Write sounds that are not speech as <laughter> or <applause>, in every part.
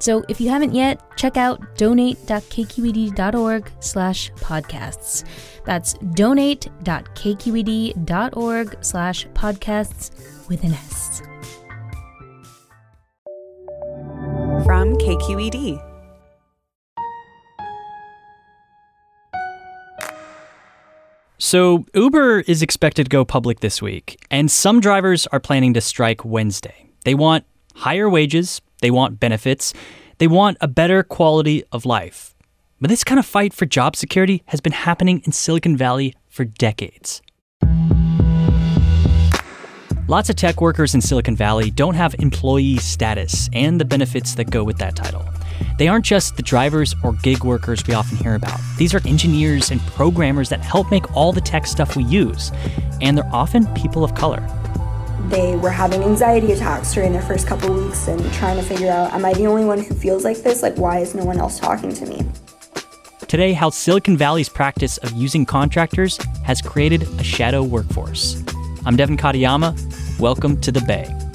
So if you haven't yet, check out donate.kqed.org slash podcasts. That's donate.kqed.org slash podcasts with an S. From KQED. So, Uber is expected to go public this week, and some drivers are planning to strike Wednesday. They want higher wages, they want benefits, they want a better quality of life. But this kind of fight for job security has been happening in Silicon Valley for decades. Lots of tech workers in Silicon Valley don't have employee status and the benefits that go with that title. They aren't just the drivers or gig workers we often hear about. These are engineers and programmers that help make all the tech stuff we use. And they're often people of color. They were having anxiety attacks during their first couple weeks and trying to figure out am I the only one who feels like this? Like, why is no one else talking to me? Today, how Silicon Valley's practice of using contractors has created a shadow workforce. I'm Devin Katayama. Welcome to the Bay.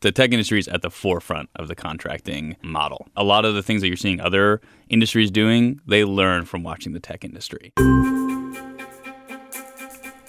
The tech industry is at the forefront of the contracting model. A lot of the things that you're seeing other industries doing, they learn from watching the tech industry.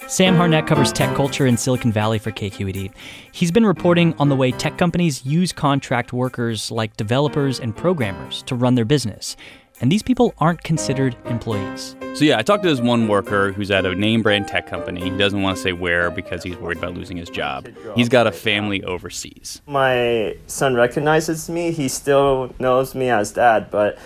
Sam Harnett covers tech culture in Silicon Valley for KQED. He's been reporting on the way tech companies use contract workers like developers and programmers to run their business and these people aren't considered employees. So, yeah, I talked to this one worker who's at a name brand tech company. He doesn't want to say where because he's worried about losing his job. He's got a family overseas. My son recognizes me. He still knows me as dad, but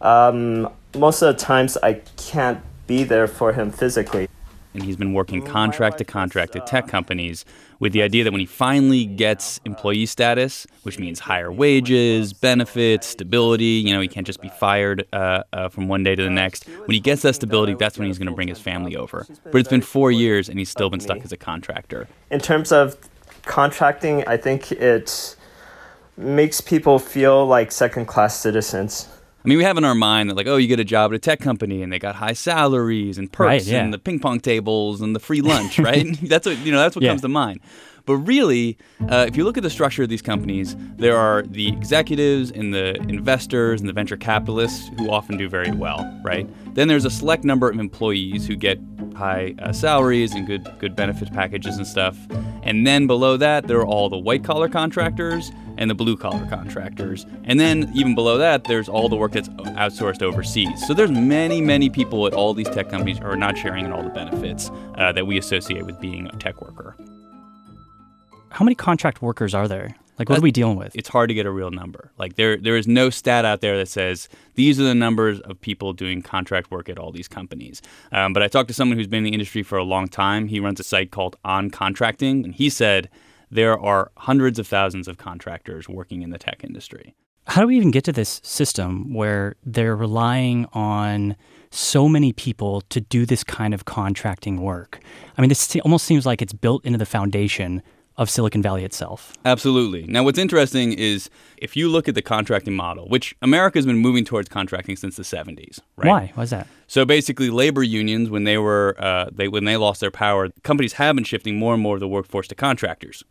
um, most of the times I can't be there for him physically and he's been working contract to contract at tech companies with the idea that when he finally gets employee status, which means higher wages, benefits, stability, you know, he can't just be fired uh, uh, from one day to the next. When he gets that stability, that's when he's going to bring his family over. But it's been four years and he's still been stuck as a contractor. In terms of contracting, I think it makes people feel like second class citizens. I mean, we have in our mind that like, oh, you get a job at a tech company and they got high salaries and perks right, yeah. and the ping pong tables and the free <laughs> lunch, right? <laughs> that's what you know. That's what yeah. comes to mind. But really, uh, if you look at the structure of these companies, there are the executives and the investors and the venture capitalists who often do very well, right? Then there's a select number of employees who get high uh, salaries and good good benefit packages and stuff. And then below that, there are all the white collar contractors and the blue collar contractors. And then even below that, there's all the work that's outsourced overseas. So there's many, many people at all these tech companies who are not sharing in all the benefits uh, that we associate with being a tech worker. How many contract workers are there? Like, what are we dealing with? It's hard to get a real number. Like, there there is no stat out there that says these are the numbers of people doing contract work at all these companies. Um, but I talked to someone who's been in the industry for a long time. He runs a site called On Contracting, and he said there are hundreds of thousands of contractors working in the tech industry. How do we even get to this system where they're relying on so many people to do this kind of contracting work? I mean, this almost seems like it's built into the foundation of Silicon Valley itself. Absolutely. Now, what's interesting is if you look at the contracting model, which America has been moving towards contracting since the 70s, right? Why? Why is that? So basically, labor unions, when they were uh, they when they lost their power, companies have been shifting more and more of the workforce to contractors.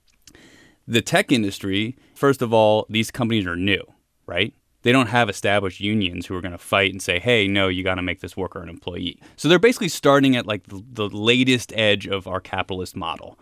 The tech industry, first of all, these companies are new, right? They don't have established unions who are going to fight and say, hey, no, you got to make this worker an employee. So they're basically starting at like the, the latest edge of our capitalist model.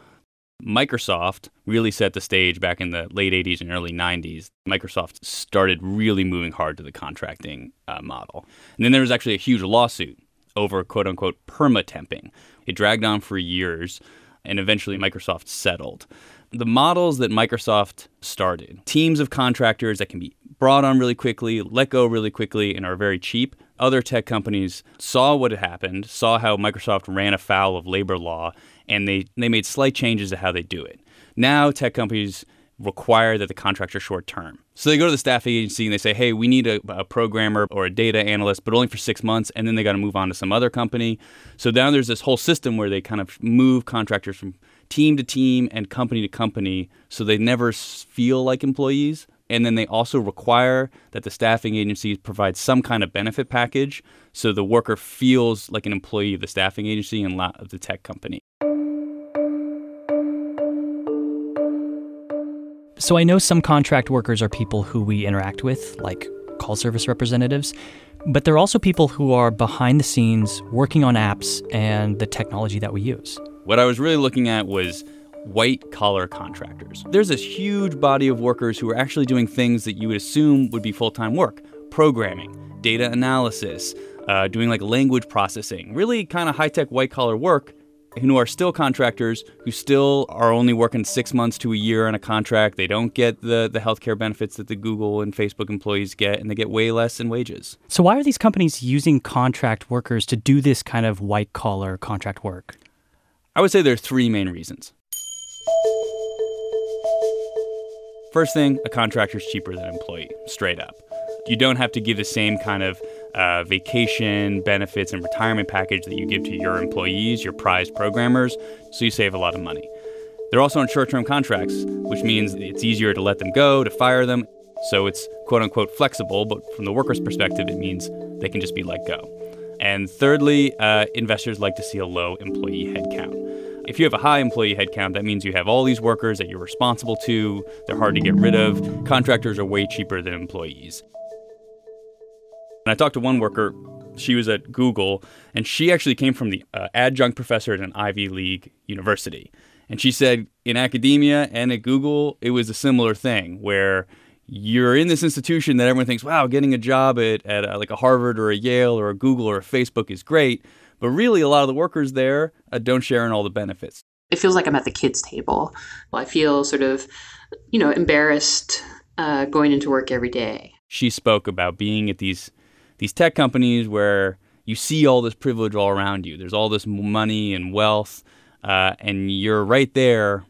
Microsoft really set the stage back in the late 80s and early 90s. Microsoft started really moving hard to the contracting uh, model. And then there was actually a huge lawsuit over quote unquote permatemping. It dragged on for years and eventually Microsoft settled the models that Microsoft started, teams of contractors that can be brought on really quickly, let go really quickly, and are very cheap, other tech companies saw what had happened, saw how Microsoft ran afoul of labor law, and they, they made slight changes to how they do it. Now, tech companies require that the contracts are short term. So they go to the staffing agency and they say, hey, we need a, a, programmer or a data analyst, but only for six months. And then they got to move on to some other company. So now there's this whole system where they kind of move contractors from team to team and company to company so they never feel like employees. And then they also require that the staffing agencies provide some kind of benefit package so the worker feels like an employee of the staffing agency and not of the tech company. So I know some contract workers are people who we interact with, like call service representatives, but they're also people who are behind the scenes working on apps and the technology that we use. What I was really looking at was white collar contractors. There's this huge body of workers who are actually doing things that you would assume would be full time work programming, data analysis, uh, doing like language processing, really kind of high tech white collar work who are still contractors, who still are only working six months to a year on a contract. They don't get the, the healthcare benefits that the Google and Facebook employees get, and they get way less in wages. So, why are these companies using contract workers to do this kind of white collar contract work? I would say there are three main reasons. First thing, a contractor is cheaper than an employee, straight up. You don't have to give the same kind of uh, vacation benefits and retirement package that you give to your employees, your prized programmers, so you save a lot of money. They're also on short term contracts, which means it's easier to let them go, to fire them. So it's quote unquote flexible, but from the worker's perspective, it means they can just be let go. And thirdly, uh, investors like to see a low employee headcount. If you have a high employee headcount, that means you have all these workers that you're responsible to. They're hard to get rid of. Contractors are way cheaper than employees. And I talked to one worker, she was at Google, and she actually came from the uh, adjunct professor at an Ivy League university. And she said in academia and at Google, it was a similar thing where you're in this institution that everyone thinks, wow, getting a job at, at a, uh, like a Harvard or a Yale or a Google or a Facebook is great. But really, a lot of the workers there uh, don't share in all the benefits. It feels like I'm at the kids' table. I feel sort of, you know, embarrassed uh, going into work every day. She spoke about being at these these tech companies where you see all this privilege all around you. There's all this money and wealth, uh, and you're right there,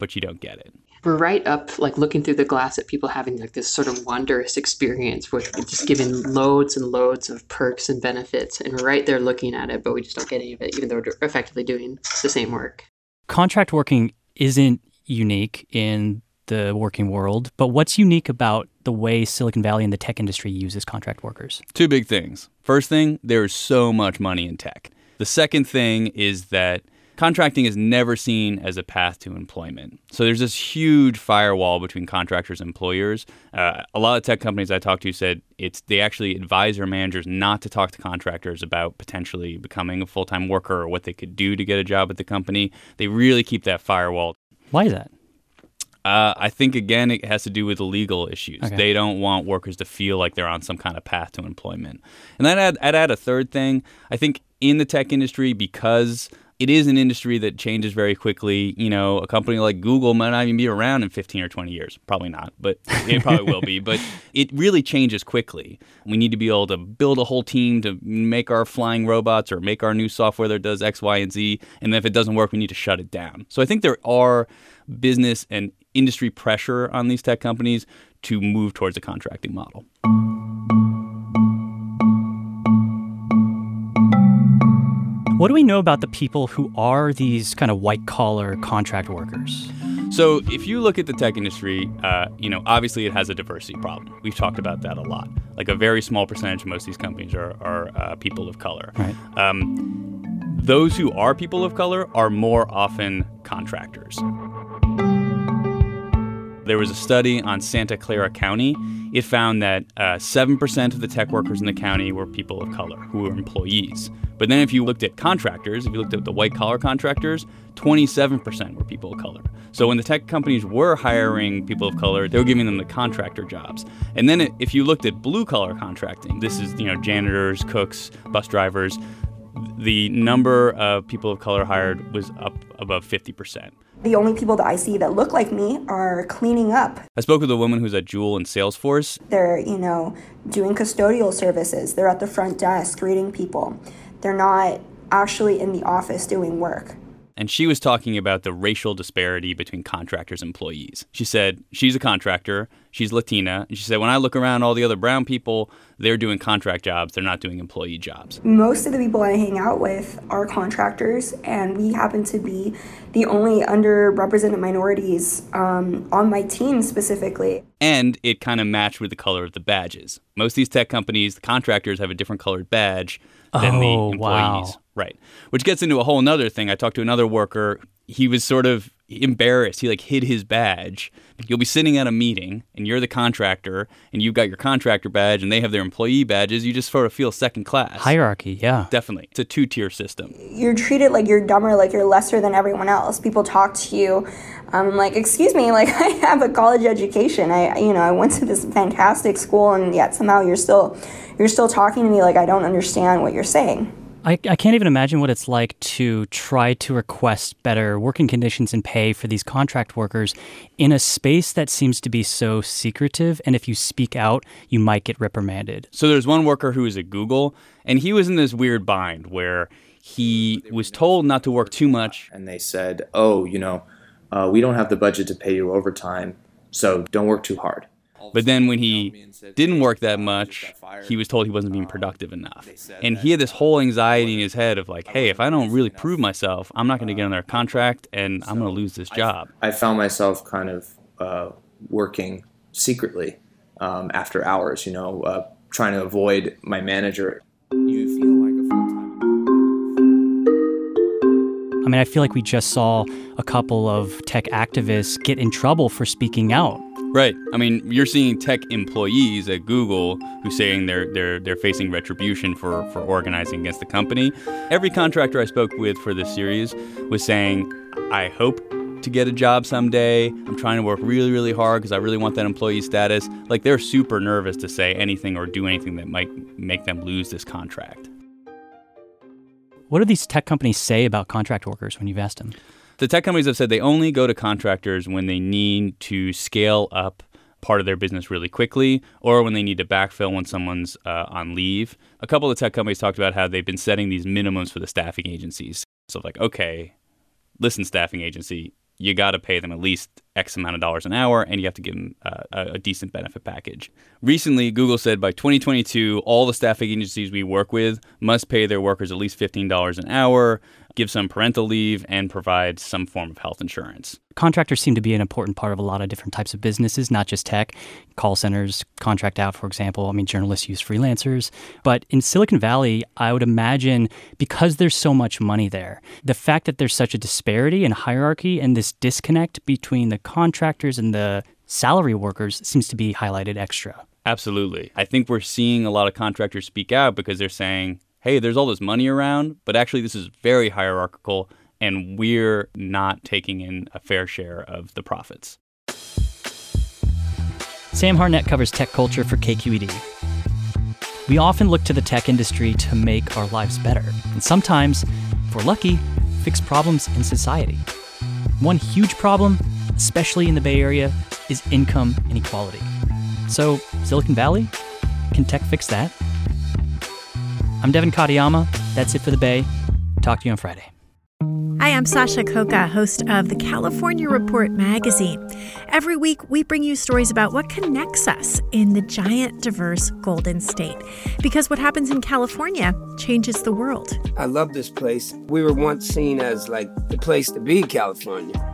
but you don't get it. We're right up, like looking through the glass at people having like this sort of wondrous experience where we're just given loads and loads of perks and benefits, and we're right there looking at it, but we just don't get any of it, even though we're effectively doing the same work. Contract working isn't unique in the working world, but what's unique about the way Silicon Valley and the tech industry uses contract workers? Two big things. First thing, there's so much money in tech. The second thing is that contracting is never seen as a path to employment. So there's this huge firewall between contractors and employers. Uh, a lot of tech companies I talked to said it's they actually advise their managers not to talk to contractors about potentially becoming a full-time worker or what they could do to get a job at the company. They really keep that firewall. Why is that? Uh, I think again it has to do with the legal issues. Okay. They don't want workers to feel like they're on some kind of path to employment. And then I'd, I'd add a third thing. I think in the tech industry, because it is an industry that changes very quickly. You know, a company like Google might not even be around in 15 or 20 years. Probably not, but <laughs> it probably will be. But it really changes quickly. We need to be able to build a whole team to make our flying robots or make our new software that does X, Y, and Z. And then if it doesn't work, we need to shut it down. So I think there are business and industry pressure on these tech companies to move towards a contracting model. What do we know about the people who are these kind of white collar contract workers? So, if you look at the tech industry, uh, you know, obviously it has a diversity problem. We've talked about that a lot. Like a very small percentage of most of these companies are, are uh, people of color. Right. Um, those who are people of color are more often contractors. There was a study on Santa Clara County. It found that uh, 7% of the tech workers in the county were people of color who were employees. But then if you looked at contractors, if you looked at the white collar contractors, 27% were people of color. So when the tech companies were hiring people of color, they were giving them the contractor jobs. And then if you looked at blue collar contracting, this is, you know, janitors, cooks, bus drivers, the number of people of color hired was up above 50%. The only people that I see that look like me are cleaning up. I spoke with a woman who's at Jewel and Salesforce. They're, you know, doing custodial services. They're at the front desk greeting people. They're not actually in the office doing work and she was talking about the racial disparity between contractors and employees. She said she's a contractor, she's Latina, and she said when I look around all the other brown people, they're doing contract jobs, they're not doing employee jobs. Most of the people I hang out with are contractors, and we happen to be the only underrepresented minorities um, on my team specifically. And it kind of matched with the color of the badges. Most of these tech companies, the contractors have a different colored badge than oh, the employees. Wow. Right. Which gets into a whole nother thing. I talked to another worker. He was sort of embarrassed. He like hid his badge. You'll be sitting at a meeting and you're the contractor and you've got your contractor badge and they have their employee badges. You just sort of feel second class. Hierarchy, yeah. Definitely. It's a two tier system. You're treated like you're dumber, like you're lesser than everyone else. People talk to you. I'm um, like, excuse me, like <laughs> I have a college education. I, you know, I went to this fantastic school, and yet somehow you're still, you're still talking to me like I don't understand what you're saying. I, I can't even imagine what it's like to try to request better working conditions and pay for these contract workers in a space that seems to be so secretive. And if you speak out, you might get reprimanded. So there's one worker who is at Google, and he was in this weird bind where he was told not to work too much. And they said, oh, you know, uh, we don't have the budget to pay you overtime, so don't work too hard. But then when he didn't work that much, he was told he wasn't being productive enough. And he had this whole anxiety in his head of like, hey, if I don't really prove myself, I'm not going to get on their contract and I'm going to lose this job. I found myself kind of uh, working secretly um, after hours, you know, uh, trying to avoid my manager. You feel like a full time. I mean, I feel like we just saw a couple of tech activists get in trouble for speaking out Right. I mean, you're seeing tech employees at Google who saying they're they're they're facing retribution for for organizing against the company. Every contractor I spoke with for this series was saying, "I hope to get a job someday. I'm trying to work really really hard because I really want that employee status." Like they're super nervous to say anything or do anything that might make them lose this contract. What do these tech companies say about contract workers when you've asked them? The tech companies have said they only go to contractors when they need to scale up part of their business really quickly or when they need to backfill when someone's uh, on leave. A couple of tech companies talked about how they've been setting these minimums for the staffing agencies. So, like, okay, listen, staffing agency, you got to pay them at least X amount of dollars an hour, and you have to give them uh, a decent benefit package. Recently, Google said by 2022, all the staffing agencies we work with must pay their workers at least $15 an hour give some parental leave, and provide some form of health insurance. Contractors seem to be an important part of a lot of different types of businesses, not just tech. Call centers contract out, for example. I mean, journalists use freelancers. But in Silicon Valley, I would imagine because there's so much money there, the fact that there's such a disparity and hierarchy and this disconnect between the contractors and the salary workers seems to be highlighted extra. Absolutely. I think we're seeing a lot of contractors speak out because they're saying, hey, there's all this money around, but actually this is very hierarchical and we're not taking in a fair share of the profits. Sam Harnett covers tech culture for KQED. We often look to the tech industry to make our lives better, and sometimes, if we're lucky, fix problems in society. One huge problem, especially in the Bay Area, is income inequality. So, Silicon Valley? Can tech fix that? I'm Devin Katayama. That's it for the Bay. Talk to you on Friday. Hi, I'm Sasha Khokha, host of the California Report magazine. Every week, we bring you stories about what connects us in the giant, diverse Golden State. Because what happens in California changes the world. I love this place. We were once seen as like the place to be, California